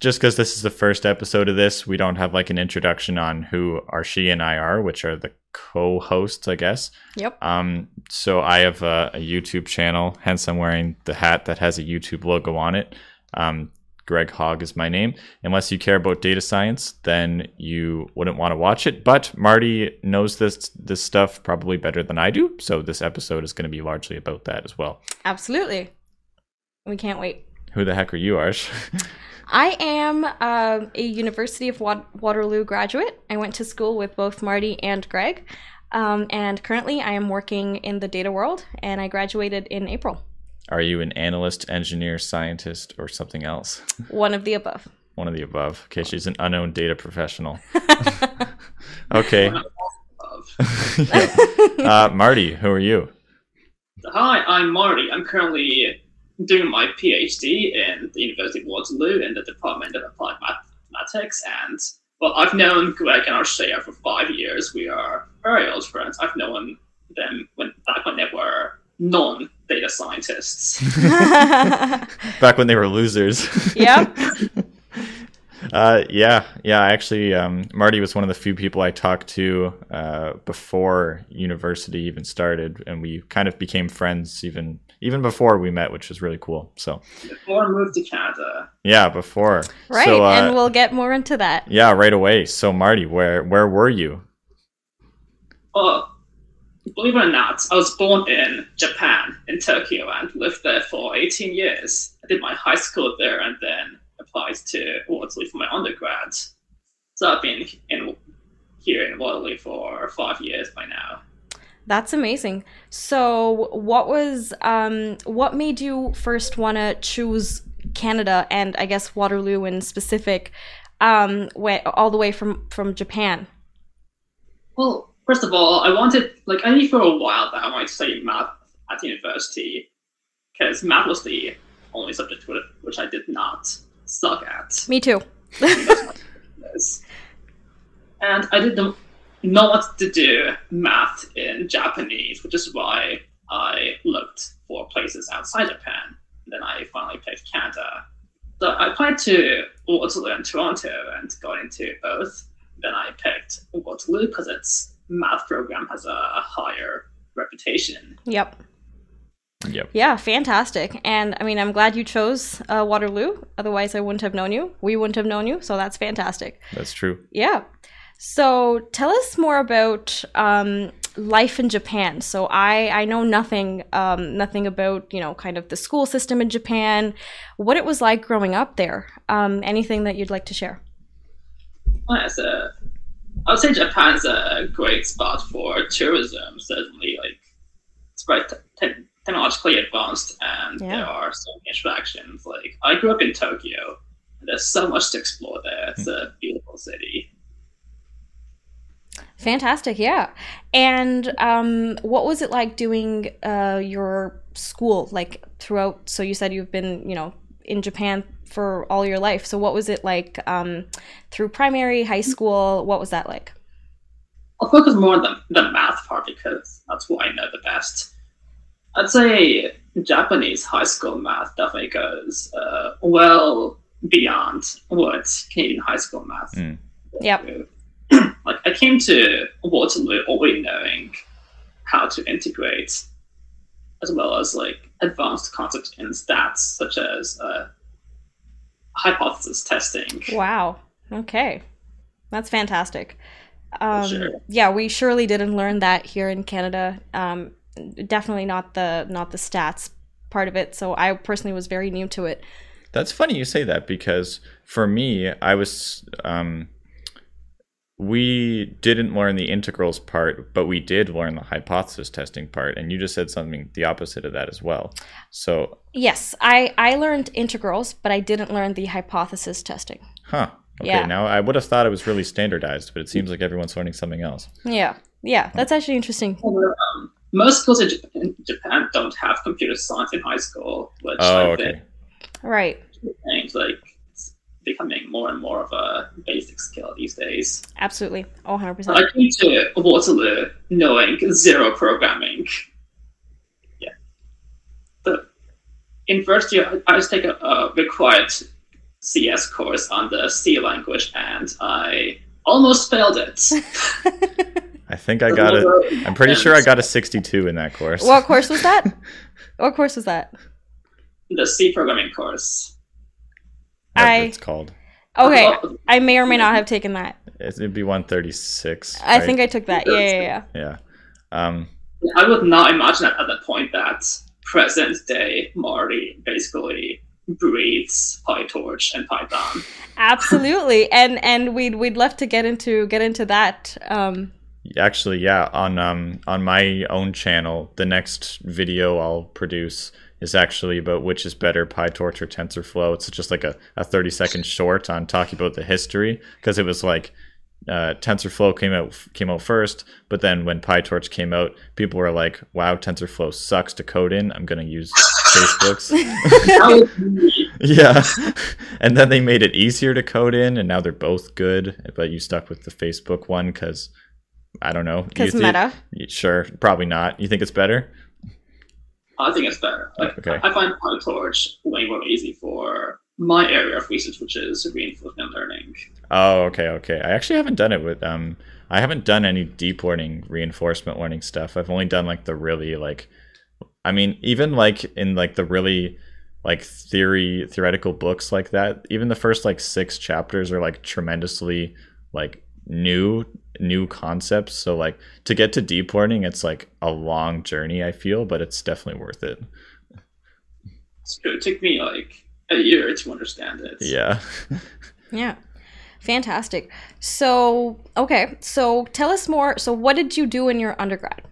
just because this is the first episode of this, we don't have like an introduction on who Arshia and I are, which are the co-hosts, I guess. Yep. Um, so I have a, a YouTube channel, hence I'm wearing the hat that has a YouTube logo on it. Um, Greg Hogg is my name. Unless you care about data science, then you wouldn't want to watch it. But Marty knows this this stuff probably better than I do, so this episode is going to be largely about that as well. Absolutely. We can't wait. Who the heck are you, Arsh? I am um, a University of Wa- Waterloo graduate. I went to school with both Marty and Greg. Um, and currently, I am working in the data world, and I graduated in April. Are you an analyst, engineer, scientist, or something else? One of the above. One of the above. Okay, she's an unknown data professional. okay. Yeah. uh, Marty, who are you? Hi, I'm Marty. I'm currently doing my PhD in the University of Waterloo in the Department of Applied Mathematics. And well, I've known Greg and Arshia for five years. We are very old friends. I've known them when back when they were non data scientists. Back when they were losers. Yep. Uh, yeah, yeah. Actually, um, Marty was one of the few people I talked to uh, before university even started, and we kind of became friends even even before we met, which was really cool. So before I moved to Canada. Yeah, before. Right, so, uh, and we'll get more into that. Yeah, right away. So Marty, where where were you? Well, believe it or not, I was born in Japan, in Tokyo, and lived there for 18 years. I did my high school there, and then applied to Waterloo for my undergrad. So I've been in here in Waterloo for five years by now. That's amazing. So, what was um, what made you first want to choose Canada and I guess Waterloo in specific, um, way, all the way from from Japan? Well, first of all, I wanted like I knew for a while that I wanted to study math at university because math was the only subject which I did not suck at. Me too. and I didn't know what to do math in Japanese, which is why I looked for places outside Japan. And then I finally picked Canada. So I applied to Waterloo and Toronto and got into both. Then I picked Waterloo because its math program has a higher reputation. Yep. Yep. Yeah, fantastic. And I mean, I'm glad you chose uh, Waterloo. Otherwise, I wouldn't have known you. We wouldn't have known you. So that's fantastic. That's true. Yeah. So tell us more about um, life in Japan. So I I know nothing um, nothing about you know kind of the school system in Japan, what it was like growing up there. Um, anything that you'd like to share? Well, it's a, I would say Japan's a great spot for tourism. Certainly, like it's quite te- technologically advanced, and Yeah. there are so many attractions. Like I grew up in Tokyo. And there's so much to explore there. It's a beautiful city. Fantastic, yeah. And um, what was it like doing uh, your school, like throughout? So you said you've been, you know, in Japan for all your life. So what was it like um, through primary, high school? What was that like? I'll focus more on the, the math part because that's what I know the best. I'd say Japanese high school math definitely goes uh, well beyond what Canadian high school math. Mm. Yep. Like I came to Waterloo already knowing how to integrate, as well as like advanced concepts in stats such as uh, hypothesis testing. Wow. Okay. That's fantastic. Um, sure. Yeah, we surely didn't learn that here in Canada. Um, definitely not the not the stats part of it. So I personally was very new to it. That's funny you say that because for me, I was um, we didn't learn the integrals part, but we did learn the hypothesis testing part, and you just said something the opposite of that as well. So, Yes, I I learned integrals, but I didn't learn the hypothesis testing. huh? Okay, Yeah. now I would have thought it was really standardized, but it seems like everyone's learning something else. Yeah. Yeah, that's actually interesting. Um, most schools in Japan don't have computer science in high school, which Oh, I okay. Right. think like it's becoming more and more of a basic skill these days. Absolutely. Oh, 100%. I came to Waterloo knowing zero programming. Yeah. But in first year, I just take a, a required CS course on the C language, and I almost failed it. I think I got it. I'm pretty sure I got a 62 in that course. what course was that? what course was that? the C programming course. Whatever I- it's called. Okay, I may or may not have taken that. It'd be 136. I right? think I took that. Yeah, yeah, yeah. Yeah. Um, I would not imagine at, at that point that present day Marty basically breathes PyTorch and Python. Absolutely. And and we'd we'd love to get into get into that. Um, actually, yeah. On um on my own channel, the next video I'll produce is actually about which is better, PyTorch or TensorFlow. It's just like a, a 30 second short on talking about the history because it was like uh, TensorFlow came out came out first, but then when PyTorch came out, people were like, "Wow, TensorFlow sucks to code in. I'm gonna use Facebook's." That was me. yeah, and then they made it easier to code in, and now they're both good. But you stuck with the Facebook one because I don't know. because meta. Sure, probably not. You think it's better? I think it's better. Like, Okay. I find PyTorch way more easy for my area of research, which is reinforcement learning. Oh, okay, okay. I actually haven't done it with um. I haven't done any deep learning, reinforcement learning stuff. I've only done like the really like, I mean, even like in like the really like theory theoretical books like that. Even the first like six chapters are like tremendously like new new concepts. So like to get to deep learning, it's like a long journey. I feel, but it's definitely worth it. It's true. It took me like a year to understand it. Yeah. Yeah. Fantastic. So, okay. So, tell us more. So, what did you do in your undergrad?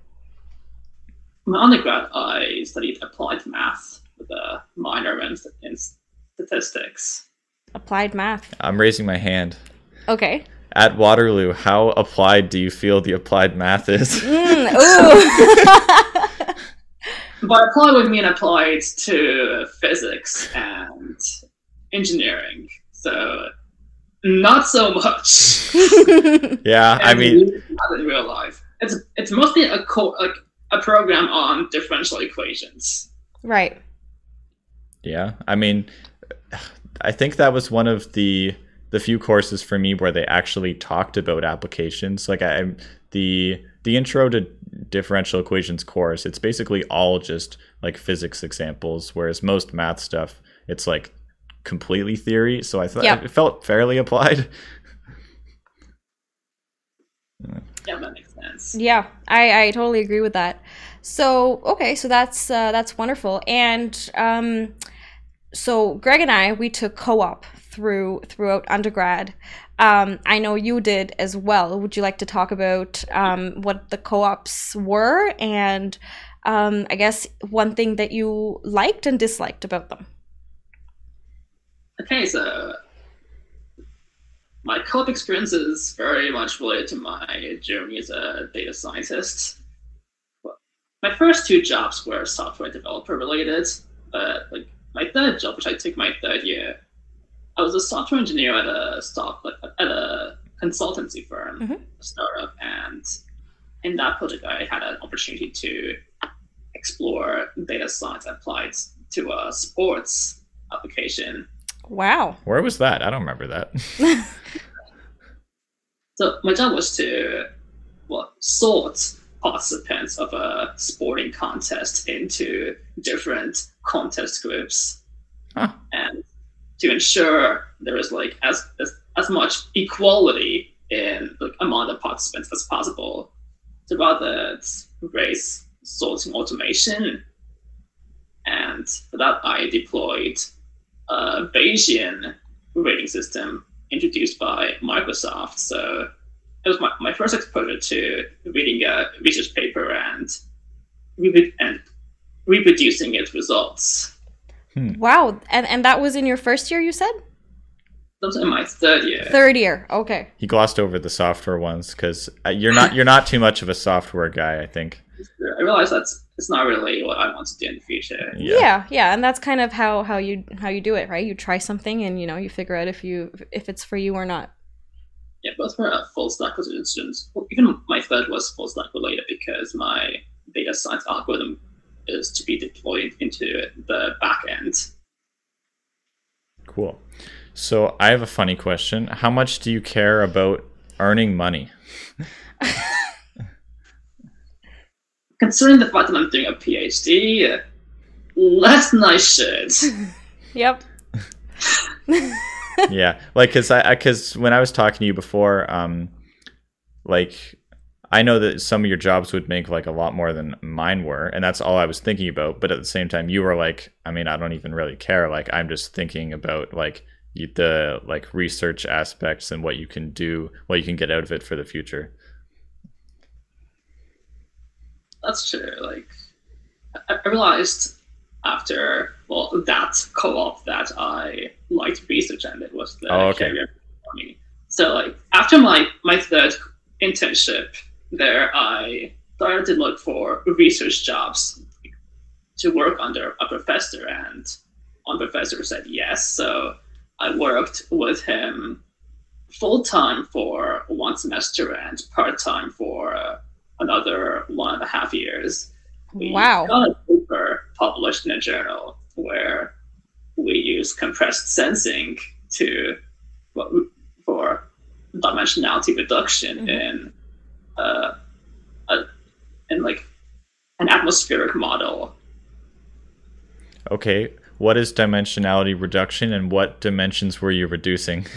My undergrad, I studied applied math with a minor in, in statistics. Applied math. I'm raising my hand. Okay. At Waterloo, how applied do you feel the applied math is? Mm, ooh. By applied, we mean applied to physics and engineering. So, not so much. yeah, I mean, not in real life. It's it's mostly a co- like a program on differential equations. right. yeah, I mean, I think that was one of the the few courses for me where they actually talked about applications. Like I the the intro to differential equations course, it's basically all just like physics examples, whereas most math stuff, it's like completely theory. So I thought Yeah. it felt fairly applied. Yeah, that makes sense. Yeah, I, I totally agree with that. So okay, so that's uh, that's wonderful. And um, so Greg and I we took co-op through throughout undergrad. Um, I know you did as well. Would you like to talk about um, what the co-ops were and um, I guess one thing that you liked and disliked about them? Okay, so my co-op experience is very much related to my journey as a data scientist. My first two jobs were software developer related, but like my third job, which I took my third year, I was a software engineer at a stop at a consultancy firm, Mhm. startup, and in that project, I had an opportunity to explore data science applied to a sports application. Wow. Where was that? I don't remember that. So my job was to well sort participants of a sporting contest into different contest groups Huh. and to ensure there is like as as, as much equality in like among the participants as possible. So rather race sorting automation. And for that I deployed a Bayesian rating system introduced by Microsoft. So it was my, my first exposure to reading a research paper and and reproducing its results. Wow. And and that was in your first year, you said? That was in my third year. Third year. Okay. he glossed over the software ones because you're not you're not too much of a software guy. I think. I realize that's it's not really what I want to do in the future. yeah. yeah and that's kind of how how you how you do it right you try something and you know you figure out if you if it's for you or not Yeah, both were uh, full stack positions. Well, even my third was full stack related because my data science algorithm is to be deployed into the back end. Cool. So I have a funny question. How much do you care about earning money? Considering the fact that I'm doing a PhD, less than I should. Yep. yeah, like because I because when I was talking to you before, um, like I know that some of your jobs would make like a lot more than mine were, and that's all I was thinking about. But at the same time, you were like, I mean, I don't even really care. Like I'm just thinking about like the like research aspects and what you can do, what you can get out of it for the future. That's true. Like I, realized after well that co-op that I liked research and it was the Oh, okay. career for me. So like after my my third internship there, I started to look for research jobs to work under a professor, and one professor said yes. So I worked with him full time for one semester and part time for another one and a half years we Wow. got a paper published in a journal where we use compressed sensing to well, for dimensionality reduction Mhm. in uh, a, in like an atmospheric model. Okay, what is dimensionality reduction, and what dimensions were you reducing?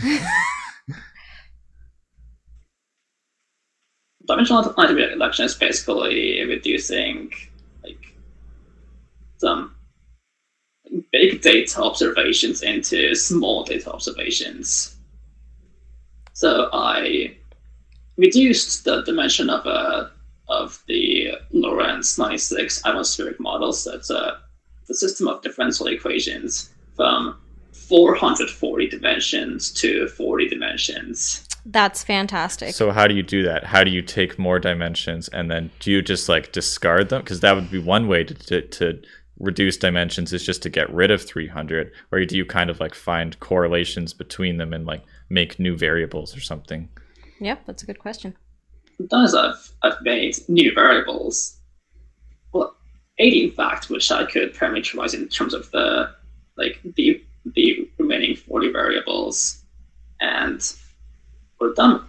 Dimensionality reduction is basically reducing like some big data observations into small data observations. So I reduced the dimension of a of the Lorenz 96 atmospheric model. So it's a the system of differential equations from 440 dimensions to 40 dimensions. That's fantastic. So how do you do that? How do you take more dimensions and then do you just like discard them? Because that would be one way to, to, to reduce dimensions is just to get rid of 300 or do you kind of like find correlations between them and like make new variables or something? Yep, that's a good question. Sometimes I've, I've made new variables. Well, 80 in fact, which I could parameterize in terms of the like the the remaining 40 variables. And what I've done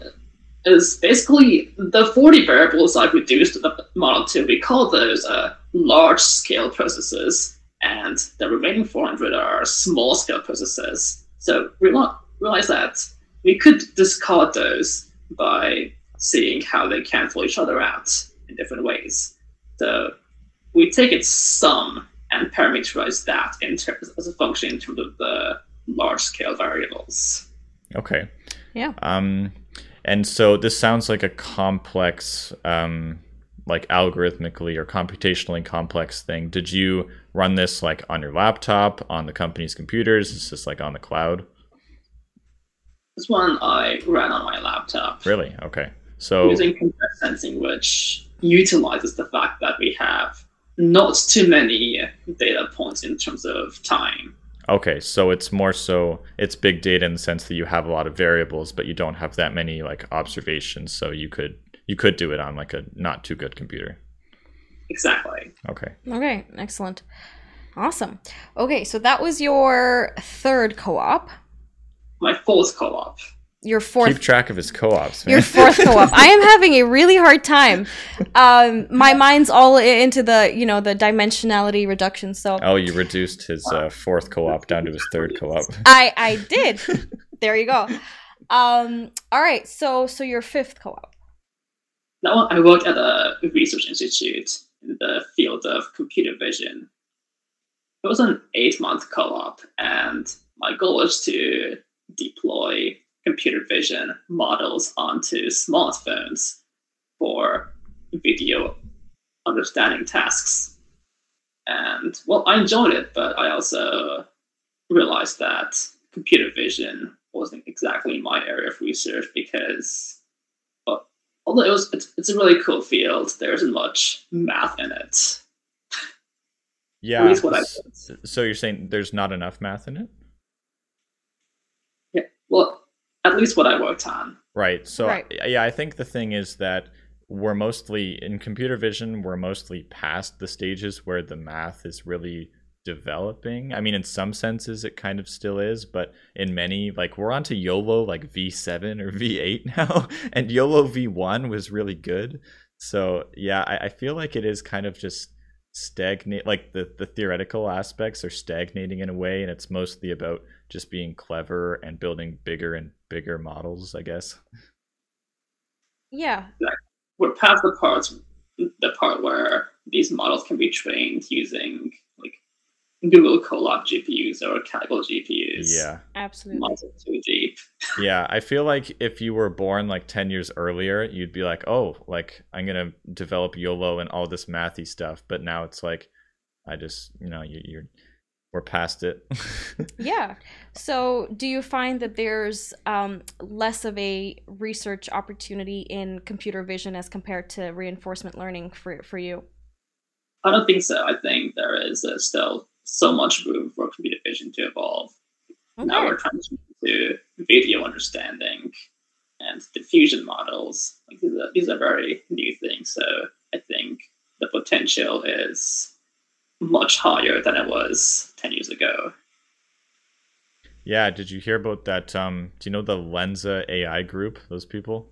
is basically the 40 variables I've reduced the model to, we call those uh, large scale processes, and the remaining 400 are small scale processes. So we realize that we could discard those by seeing how they cancel each other out in different ways. So we take its sum and parameterize that in terms as a function in terms of the large scale variables. Okay. Yeah. Um, and so this sounds like a complex, um, like algorithmically or computationally complex thing. Did you run this like on your laptop, on the company's computers? Is this like on the cloud? This one I ran on my laptop Really? Okay. So using compressed sensing, which utilizes the fact that we have not too many data points in terms of time. okay, so it's more so it's big data in the sense that you have a lot of variables, but you don't have that many like observations. So you could you could do it on like a not too good computer. Exactly. Okay. Okay, excellent. Awesome. Okay, so that was your third co-op. My fourth co-op. Your fourth Keep track of his co-ops, man. your fourth co-op. I am having a really hard time. Um, my mind's all into the you know the dimensionality reduction. So Oh, you reduced his uh, fourth co-op down to his third co-op. I I did. there you go. Um, all right. So so your fifth co-op. That one, I worked at a research institute in the field of computer vision. It was an eight month co op, and my goal was to deploy computer vision models onto smartphones for video understanding tasks. And well, I enjoyed it, but I also realized that computer vision wasn't exactly my area of research because although it was it's, it's a really cool field there isn't much math in it Yeah. at least what i s- So you're saying there's not enough math in it? Yeah well at least what i worked on Right. So Right. Yeah, I think the thing is that we're mostly in computer vision, we're mostly past the stages where the math is really developing. I mean, in some senses, it kind of still is, but in many, like we're onto YOLO like V7 or V8 now, and YOLO V1 was really good. So yeah, I, I feel like it is kind of just stagnate. Like the the theoretical aspects are stagnating in a way, and it's mostly about just being clever and building bigger and bigger models, I guess. Yeah. We're past the parts, the part where these models can be trained using like Google Colab GPUs or Kaggle GPUs. Yeah. Absolutely. Models are too deep. yeah, I feel like if you were born like 10 years earlier, you'd be like, "Oh, like I'm going to develop YOLO and all this mathy stuff." But now it's like I just, you know, you, you're we're past it. yeah. So, do you find that there's um, less of a research opportunity in computer vision as compared to reinforcement learning for for you? I don't think so. I think there is uh, still so much room for computer vision to evolve. Okay. Now we're transitioning to video understanding and diffusion models. Like these, are, these are very new things. So I think the potential is much higher than it was 10 years ago. yeah, did you hear about that um do you know the Lensa AI group, those people?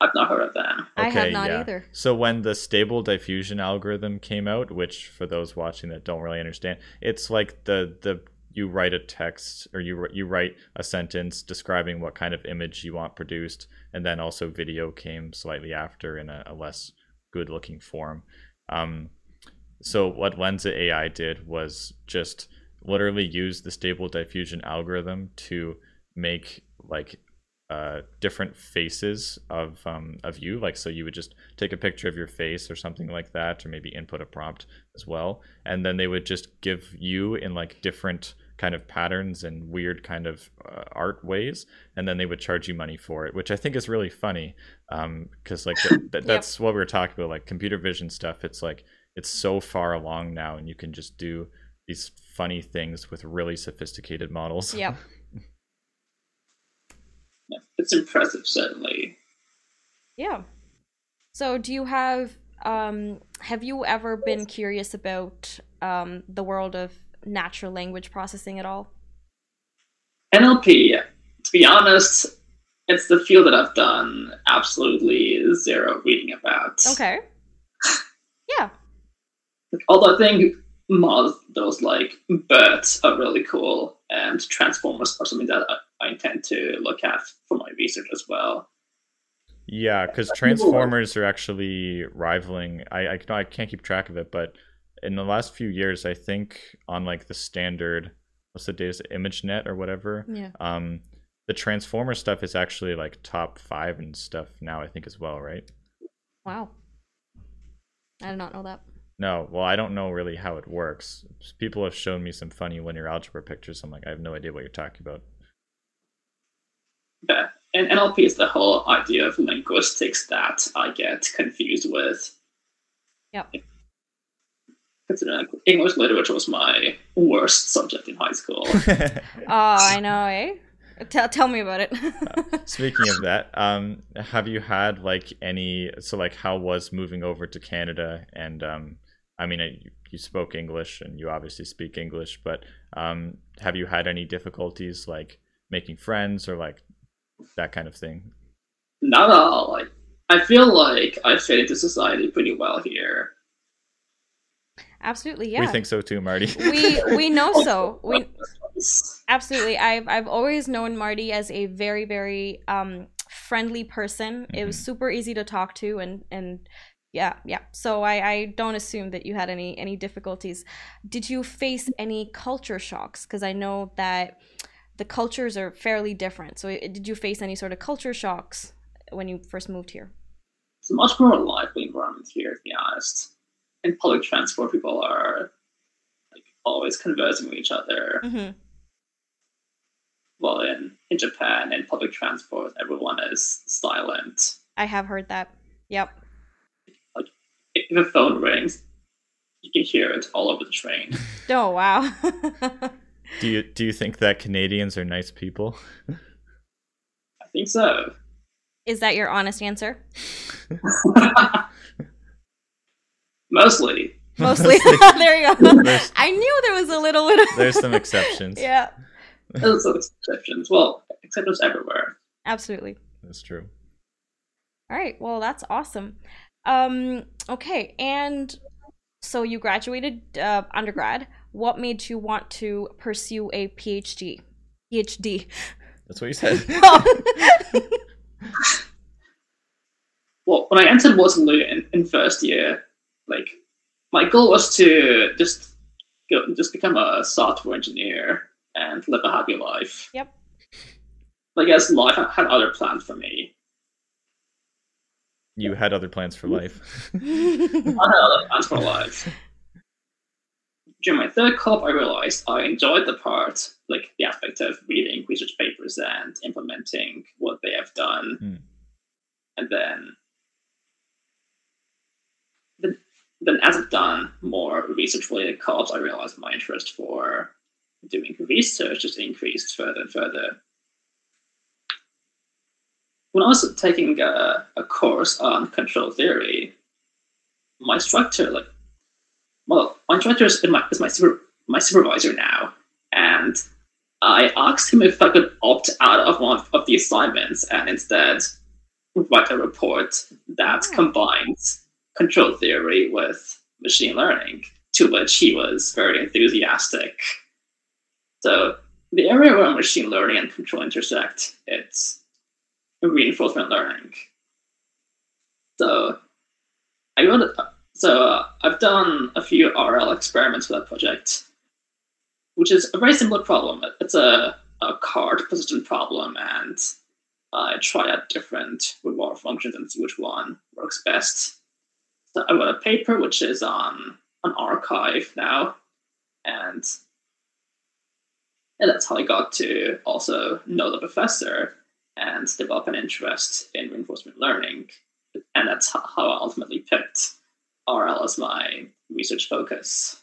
I've not heard of them. I have Okay, not yeah. either. So when the stable diffusion algorithm came out, which for those watching that don't really understand, it's like the the you write a text or you you write a sentence describing what kind of image you want produced, and then also video came slightly after in a, a less good looking form. Um, so what Lensa AI did was just literally use the stable diffusion algorithm to make like uh, different faces of um, of you. Like, so you would just take a picture of your face or something like that, or maybe input a prompt as well, and then they would just give you in like different kind of patterns and weird kind of uh, art ways, and then they would charge you money for it, which I think is really funny, because like th- th- that's what we were talking about, like computer vision stuff. It's like it's so far along now, and you can just do these funny things with really sophisticated models. Yeah, it's impressive, certainly. Yeah. So, do you have um have you ever been curious about um the world of natural language processing at all? NLP, to be honest, it's the field that I've done absolutely zero reading about. Okay. Yeah. Although I think models like BERTs, are really cool, and Transformers are something that I, I intend to look at for my research as well. Yeah, because Transformers are actually rivaling. I I, no, I can't keep track of it, but in the last few years, I think on like the standard, what's the data, ImageNet or whatever. Yeah. Um, the Transformer stuff is actually like top five and stuff now. I think as well, right? Wow. I did not know that. No, well, I don't know really how it works. People have shown me some funny linear algebra pictures. I'm like, I have no idea what you're talking about. Yeah. And NLP is the whole idea of linguistics that I get confused with. Yeah. Considering like, English literature was my worst subject in high school. Oh, I know, eh? Tell tell me about it. Speaking of that, um, have you had like any? So like, how was moving over to Canada? And um, I mean, I, you spoke English, and you obviously speak English, but um, have you had any difficulties like making friends or like that kind of thing? Not at all. Like I feel like I fit into society pretty well here. Absolutely, yeah. We think so too, Marty. we we know so. We absolutely. I've I've always known Marty as a very very um friendly person. It was Mhm. super easy to talk to, and and yeah yeah. So I I don't assume that you had any any difficulties. Did you face any culture shocks? Because I know that the cultures are fairly different. So did you face any sort of culture shocks when you first moved here? It's a much more lively environment here, to be honest. In public transport, people are like always conversing with each other. Mm-hmm. While in, in Japan, in public transport, everyone is silent. I have heard that. Yep. If a phone rings, you can hear it all over the train. Oh wow. do you do you think that Canadians are nice people? I think so. Is that your honest answer? Mostly. Mostly. Mostly. there you go. There's- I knew there was a little bit of. There's some exceptions. yeah, There's some exceptions. Well, exceptions everywhere. absolutely. That's true. All right. Well, that's awesome. Um, okay, and so you graduated uh, undergrad. What made you want to pursue a PhD? PhD. That's what you said. Well, when I entered Waterloo in, in first year, like my goal was to just go, just become a software engineer and live a happy life. Yep. But I guess life had- had other plans for me. You had other plans for life. I had other plans for life. During my third co-op, I realized I enjoyed the part, like the aspect of reading research papers and implementing what they have done. Hmm. And then, then, then as I've done more research-related co-ops, I realized my interest for doing research just increased further and further. When I was taking a, a course on control theory, my instructor, like, well, my instructor is my, is my, super, my supervisor now, and I asked him if I could opt out of one of the assignments and instead write a report that Oh. combines control theory with machine learning, to which he was very enthusiastic. So the area where machine learning and control intersect, it's reinforcement learning. So I it. So uh, I've done a few RL experiments for that project, which is a very simple problem. It's a, a card position problem, and I try out different reward functions and see which one works best. So I wrote a paper which is on an arXiv now, and and that's how I got to also know the professor and develop an interest in reinforcement learning. And that's how I ultimately picked RL as my research focus.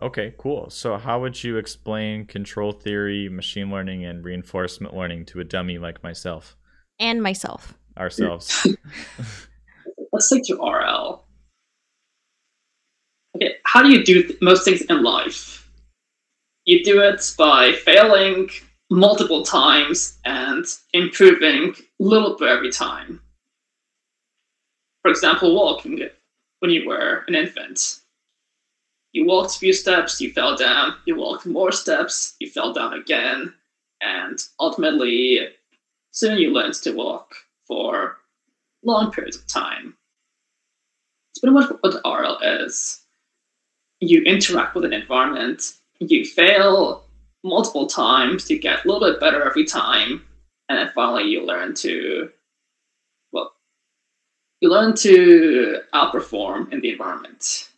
Okay, cool. So, how would you explain control theory, machine learning, and reinforcement learning to a dummy like myself, and myself. ourselves? Let's stick to RL. Okay, how do you do th- most things in life? You do it by failing multiple times and improving a little bit every time. For example, walking when you were an infant. You walked a few steps, you fell down, you walked more steps, you fell down again, and ultimately, soon you learned to walk for long periods of time. It's pretty much what RL is. You interact with an environment, you fail multiple times, you get a little bit better every time, and then finally you learn to, well, you learn to outperform in the environment.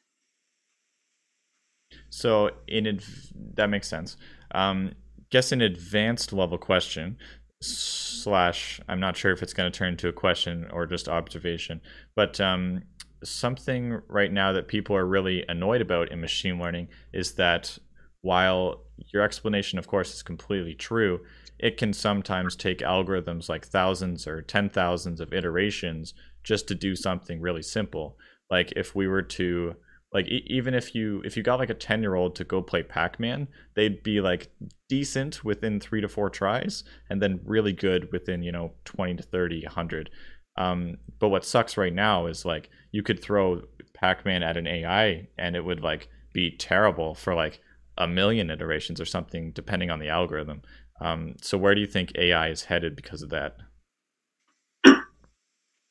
So, in adv- that makes sense. Um, guess an advanced level question slash I'm not sure if it's going to turn into a question or just observation, but um, something right now that people are really annoyed about in machine learning is that while your explanation, of course, is completely true, it can sometimes take algorithms like thousands or ten thousands of iterations just to do something really simple. Like if we were to like e- even if you if you got like a 10 year old to go play pac-man they'd be like decent within three to four tries and then really good within you know 20 to 30 100 um, but what sucks right now is like you could throw pac-man at an ai and it would like be terrible for like a million iterations or something depending on the algorithm um, so where do you think ai is headed because of that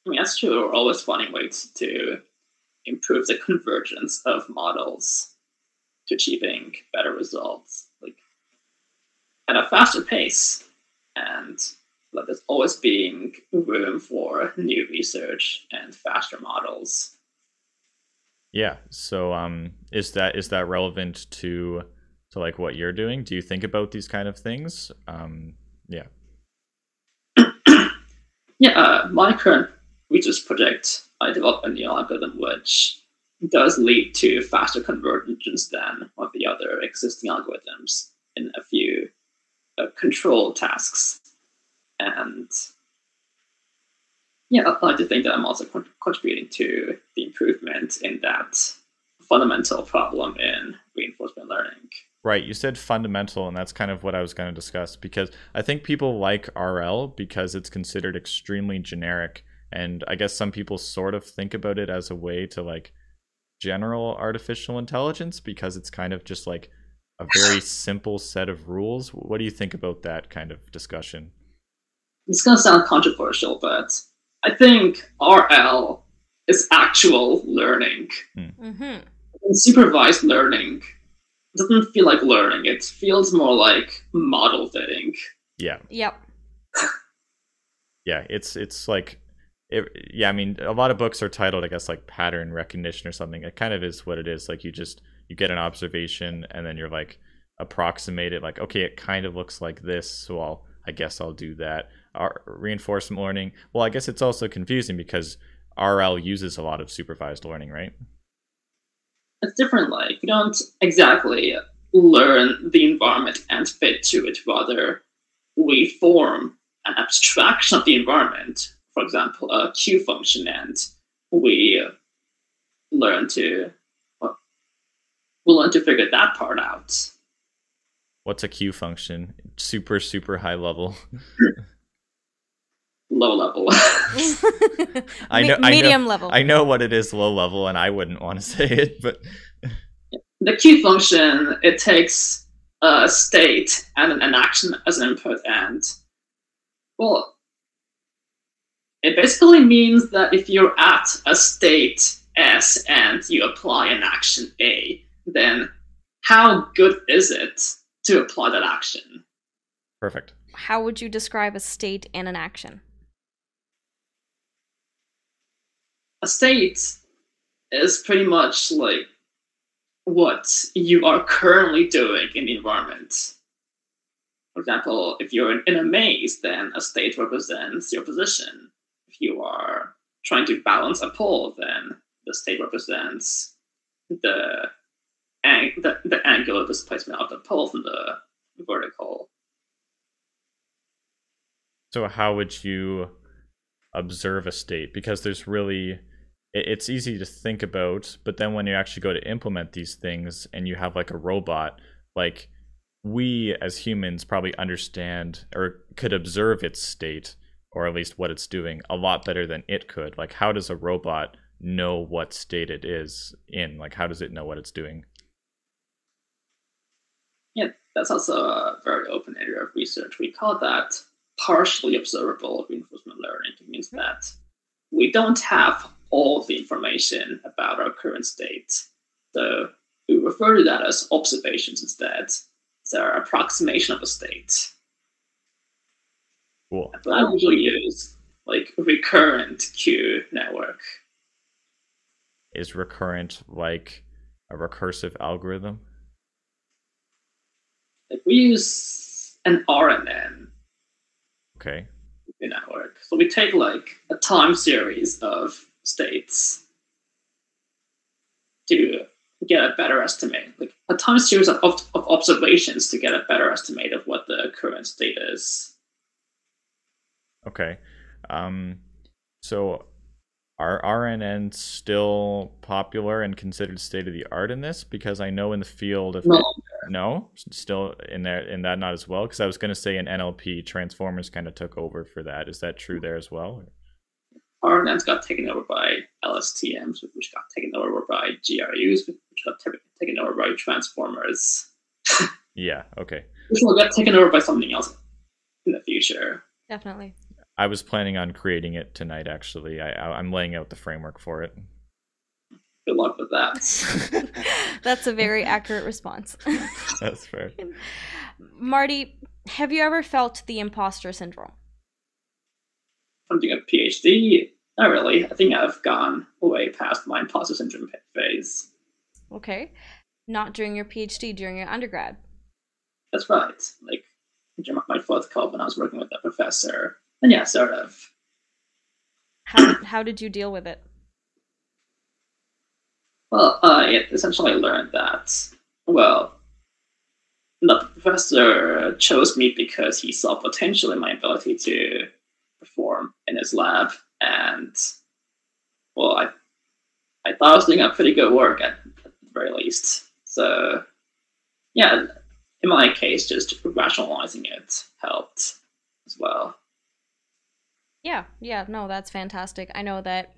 I mean, that's true. We're always finding ways to improve the convergence of models to achieving better results, like at a faster pace, and like, there's always being room for new research and faster models. Yeah. So um is that is that relevant to to like what you're doing? Do you think about these kind of things? Um yeah. Yeah, uh, my current research project, I developed a new algorithm which does lead to faster convergence than of the other existing algorithms in a few uh, control tasks. And yeah, I like to think that I'm also con- contributing to the improvement in that fundamental problem in reinforcement learning. Right. You said fundamental, and that's kind of what I was going to discuss because I think people like RL because it's considered extremely generic. And I guess some people sort of think about it as a way to like general artificial intelligence because it's kind of just like a very simple set of rules. What do you think about that kind of discussion? It's going to sound controversial, but I think RL is actual learning. Mm-hmm. And supervised learning doesn't feel like learning. It feels more like model fitting. Yeah. Yep. Yeah. It's it's like it, yeah, I mean, a lot of books are titled, I guess, like pattern recognition or something. It kind of is what it is. Like you just you get an observation and then you're like approximate it. Like okay, it kind of looks like this, so I'll I guess I'll do that. Reinforcement learning. Well, I guess it's also confusing because RL uses a lot of supervised learning, right? It's different. Like you don't exactly learn the environment and fit to it. Rather, we form an abstraction of the environment for example, a Q function, and we learn to well, we learn to figure that part out. What's a Q function? Super, super high level. low level. I know, medium I know, level. I know what it is, low level, and I wouldn't want to say it, but the Q function it takes a state and an action as an input, and well, it basically means that if you're at a state S and you apply an action A, then how good is it to apply that action? perfect. How would you describe a state and an action? A state is pretty much like what you are currently doing in the environment. For example, if you're in a maze, then a state represents your position if you are trying to balance a pole, then the state represents the, ang- the, the angular displacement of the pole from the vertical. So, how would you observe a state? Because there's really, it's easy to think about, but then when you actually go to implement these things and you have like a robot, like we as humans probably understand or could observe its state or at least what it's doing a lot better than it could. Like, how does a robot know what state it is in? Like, how does it know what it's doing? Yeah, that's also a very open area of research. We call that partially observable reinforcement learning. It means hmm. that we don't have all the information about our current state. So we refer to that as observations instead. It's our approximation of a state. Cool. But I usually use like recurrent Q network. Is recurrent like a recursive algorithm? Like we use an RNN Okay. network. So we take like a time series of states to get a better estimate, like a time series of, of, of observations to get a better estimate of what the current state is. Okay. Um, so are RNN still popular and considered state of the art in this? Because I know in the field of No, no, still in there in that not as well. Because I was going to say in NLP, transformers kind of took over for that. Is that true there as well? RNNs got taken over by LSTMs, which got taken over by GRUs, which got ta- taken over by transformers, Yeah. Okay. which will get taken over by something else in the future. Definitely. I was planning on creating it tonight. Actually, I, I I'm laying out the framework for it. Good luck with that. That's a very accurate response. That's fair. Marty, have you ever felt the imposter syndrome? I'm doing a PhD. Not really. I think I've gone way past my imposter syndrome phase. Okay. Not during your PhD, during your undergrad. That's right. Like during my fourth club when I was working with a professor. And yeah, sort of. How, how did you deal with it? Well, I essentially learned that, well, the professor chose me because he saw potential in my ability to perform in his lab. And, well, I, I thought I was doing a pretty good work at the very least. So, yeah, in my case, just rationalizing it helped as well. Yeah, yeah, no, that's fantastic. I know that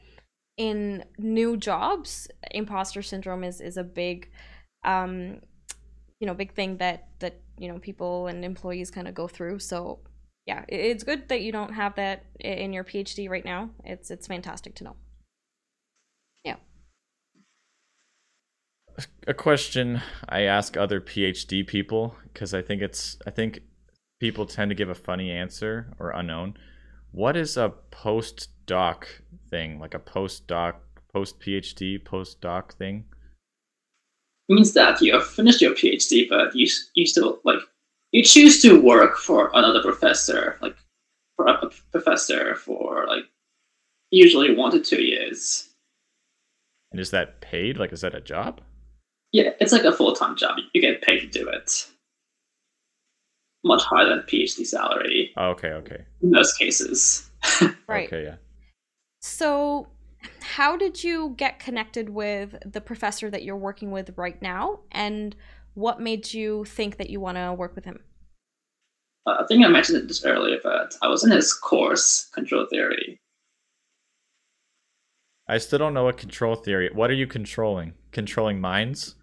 in new jobs, imposter syndrome is is a big, um, you know, big thing that that you know people and employees kind of go through. So, yeah, it's good that you don't have that in your PhD right now. It's it's fantastic to know. Yeah. A question I ask other PhD people because I think it's I think people tend to give a funny answer or unknown. What is a postdoc thing? Like a postdoc, post PhD, postdoc thing? means that you have finished your PhD, but you you still like you choose to work for another professor, like for a professor for like usually one to two years. And is that paid? Like, is that a job? Yeah, it's like a full time job. You get paid to do it. Much higher than PhD salary Oh, okay, okay, in most cases. Right. okay, yeah. So, how did you get connected with the professor that you're working with right now, and what made you think that you want to work with him? Uh, I think I mentioned this earlier, but I was in his course, Control Theory. I still don't know what control theory. What are you controlling? Controlling minds?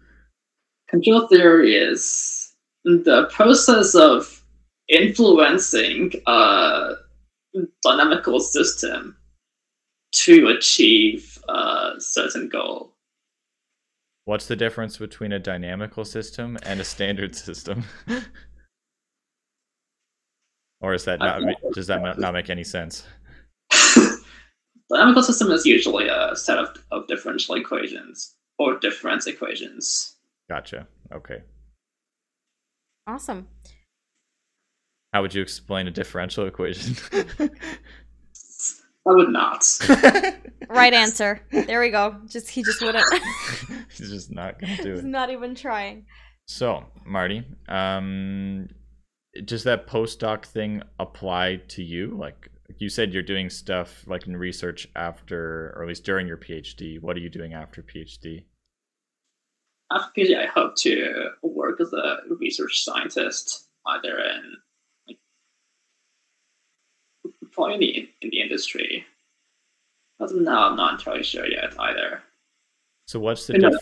Control theory is the process of influencing a dynamical system to achieve a certain goal. What's the difference between a dynamical system and a standard system? or is that not? Does that not- not make any sense? dynamical system is usually a set of, of differential equations or difference equations. Gotcha. Okay. Awesome. How would you explain a differential equation? I would not. Right answer. There we go. Just he just wouldn't. He's just not gonna do it. He's not even trying. So, Marty, um, does that postdoc thing apply to you? Like you said, you're doing stuff like in research after, or at least during your PhD. What are you doing after PhD? After PhD, I hope to work as a research scientist, either in like, probably in the, industry. As of now, I'm not entirely sure yet either. So, what's the I know.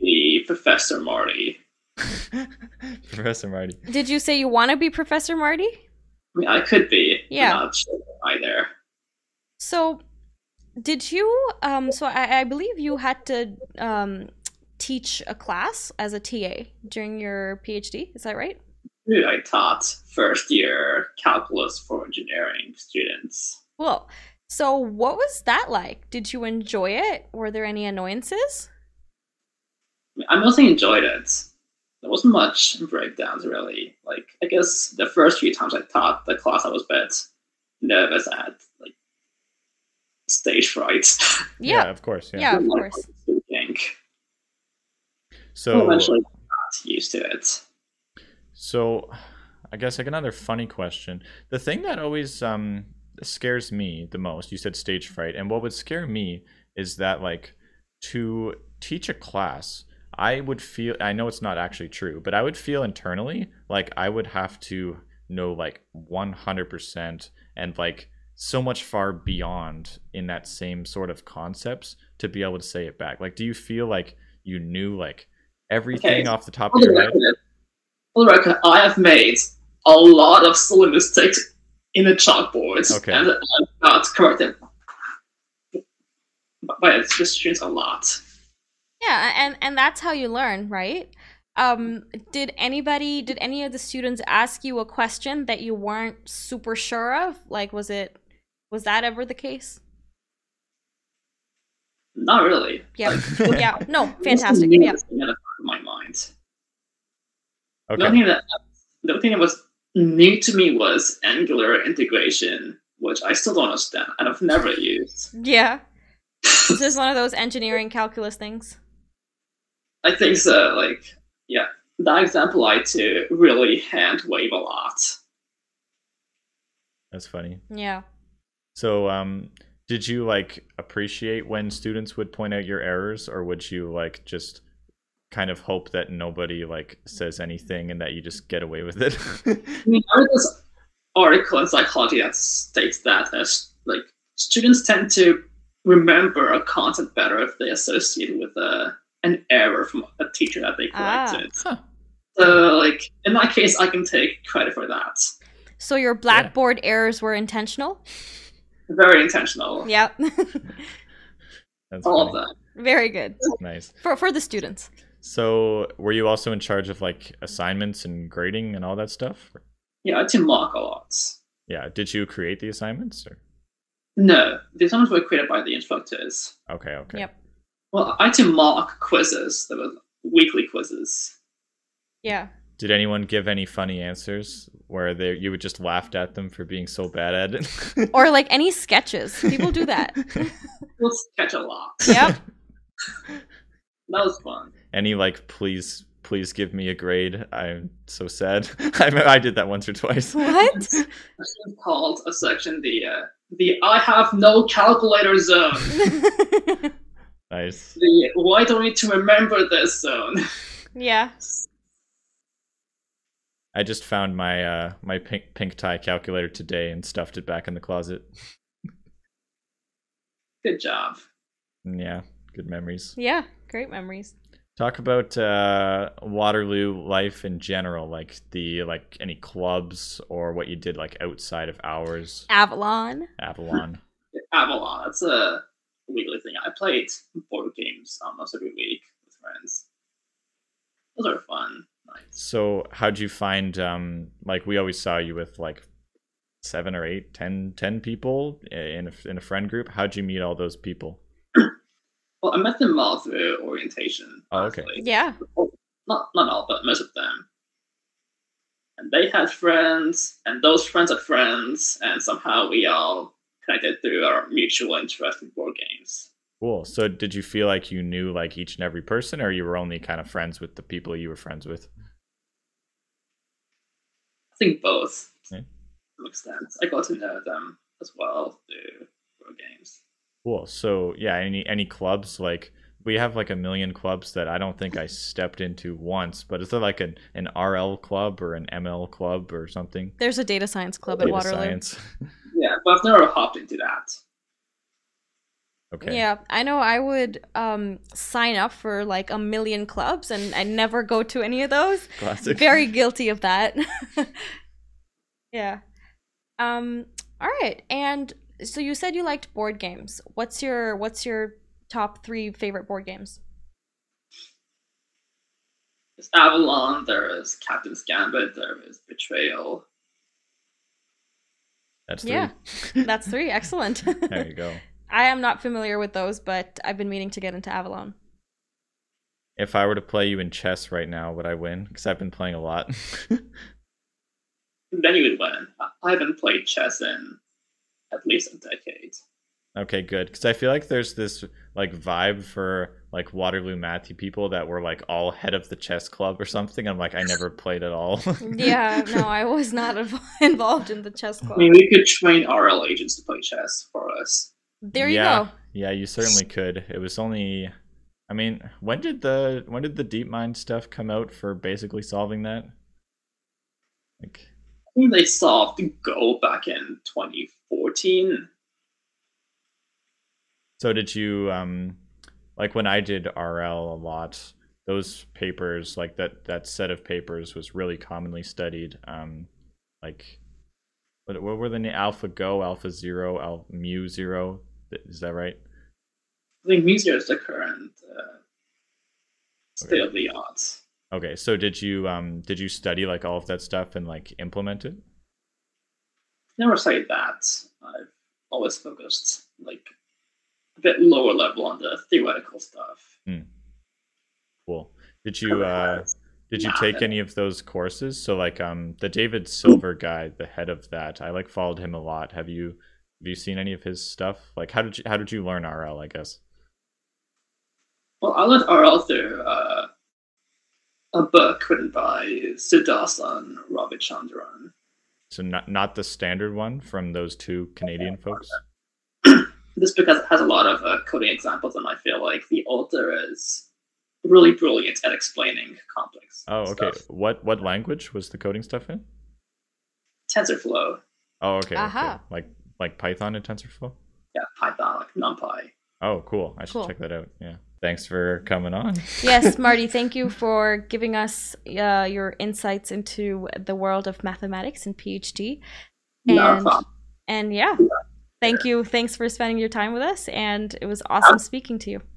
The Professor Marty. Professor Marty? Did you say you want to be Professor Marty? I mean, I could be. but Yeah. Not sure either. So, did you? Um, so I, I believe you had to um, teach a class as a TA during your PhD. Is that right? I taught first year calculus for engineering students. Cool. So, what was that like? Did you enjoy it? Were there any annoyances? I, mostly enjoyed it. There wasn't much breakdowns really. Like I guess the first few times I taught the class, I was a bit nervous. I had like stage fright. Yeah. of course. Yeah. Yeah, of course. Speaking. So, eventually got used to it. So, I guess like another funny question. The thing that always um scares me the most, you said stage fright, and what would scare me is that like to teach a class, I would feel I know it's not actually true, but I would feel internally like I would have to know like 100% and like so much far beyond in that same sort of concepts to be able to say it back. Like do you feel like you knew like everything Okay. off the top of your head? Record, for the record, I have made a lot of silly mistakes in the chalkboard, Okay. and I've got corrected by the students a lot. Yeah, and and that's how you learn, right? Um, did anybody, did any of the students ask you a question that you weren't super sure of? Like, was it, was that ever the case? Not really. Yeah, yeah, no, fantastic. Yeah, things in the back of my mind. The only thing that the only thing that was new to me was Angular integration, which I still don't understand and I've never used. yeah. This is one of those engineering calculus things. I think so. Like, yeah, that example I had to really hand wave a lot. That's funny. Yeah. So, um, did you like appreciate when students would point out your errors, or would you like just kind of hope that nobody like says anything and that you just get away with it. I mean, I read this article in psychology that states that as like students tend to remember a concept better if they associate it with a an error from a teacher that they Ah. corrected. Huh. So, like in my case, I can take credit for that. So your blackboard errors were intentional? Very intentional. Yep. That's All of that. Very good. Nice. For for the students. So, were you also in charge of like assignments and grading and all that stuff? Yeah, I team mock a lot. Yeah. Did you create the assignments? Or? No, the assignments were created by the instructors. Okay. Okay. Yep. Well, I team mock quizzes. There were weekly quizzes. Yeah. Did anyone give any funny answers where they you would just laughed at them for being so bad at it? Or like any sketches. People do that. We'll sketch a lot. yep. That was fun. Any like please please give me a grade. I'm so sad. I I did that once or twice. What? A section called a section the uh, the I have no calculator zone. Nice. The why do I need to remember this zone? yeah. I just found my uh my pink pink tie calculator today and stuffed it back in the closet. Good job. Yeah, good memories. Yeah. Great memories. Talk about uh Waterloo life in general, like the like any clubs or what you did like outside of hours. Avalon. Avalon. Avalon. That's a weekly thing. I played board games almost every week with friends. Those are fun nights. So how'd you find um like we always saw you with like seven or eight, ten, ten people in a, in a friend group. How'd you meet all those people? Well, I met them all through orientation. Oh, okay. honestly. Yeah. Not not all, but most of them. And they had friends, and those friends had friends, and somehow we all connected through our mutual interest in board games. Cool. So did you feel like you knew like each and every person or you were only kind of friends with the people you were friends with? I think both. Yeah. To some extent. I got to know them as well through board games. Cool. So yeah, any any clubs like we have like a million clubs that I don't think I stepped into once, but is there like an, an RL club or an ML club or something? There's a data science club at Waterloo. science. Yeah, but I've never hopped into that. Okay. Yeah, I know I would um, sign up for like a million clubs and I never go to any of those. Classic. Very guilty of that. yeah. Um all right. And so you said you liked board games. What's your what's your top 3 favorite board games? There's Avalon, there is Captain's Gambit, there is Betrayal. That's three. Yeah. That's 3. Excellent. there you go. I am not familiar with those, but I've been meaning to get into Avalon. If I were to play you in chess right now, would I win? Because I've been playing a lot. Then you would win. I- I haven't played chess in at least a decade. okay, good. Because I feel like there's this like vibe for like Waterloo Matthew people that were like all head of the chess club or something. I'm like, I never played at all. Yeah, no, I was not involved in the chess club. I mean, we could train RL agents to play chess for us. There you yeah, go. Yeah, you certainly could. It was only I mean, when did the when did the DeepMind stuff come out for basically solving that? Like I think they solved Go back in 2014. so did you um like when I did RL a lot, those papers, like that that set of papers was really commonly studied. Um like what, what were the na- Alpha Go, Alpha Zero, Alpha Mu Zero? Is that right? I think Meteor is the current uh, state of the art. Okay, so did you um did you study like all of that stuff and like implement it? Never say that. I've always focused like a bit lower level on the theoretical stuff. Cool. Did you uh did you Nah, take any of those courses? So like um the David Silver guy, the head of that, I like followed him a lot. Have you have you seen any of his stuff? Like how did you how did you learn RL, I guess? Well, I learned RL through uh, a book written by Siddhartha and Ravichandran. So not not the standard one from those two Canadian folks? This book has, has a lot of uh, coding examples, and I feel like the author is really brilliant at explaining complex. Oh, okay. stuff. What what language was the coding stuff in? TensorFlow, Oh, okay. Aha. okay. Like like Python and TensorFlow. yeah, Python, like NumPy. Oh, cool. I should Cool. check that out. Yeah. Thanks for coming on. yes, Marty, thank you for giving us uh, your insights into the world of mathematics and PhD. And problem. and yeah, thank you. Thanks for spending your time with us, and it was awesome speaking to you.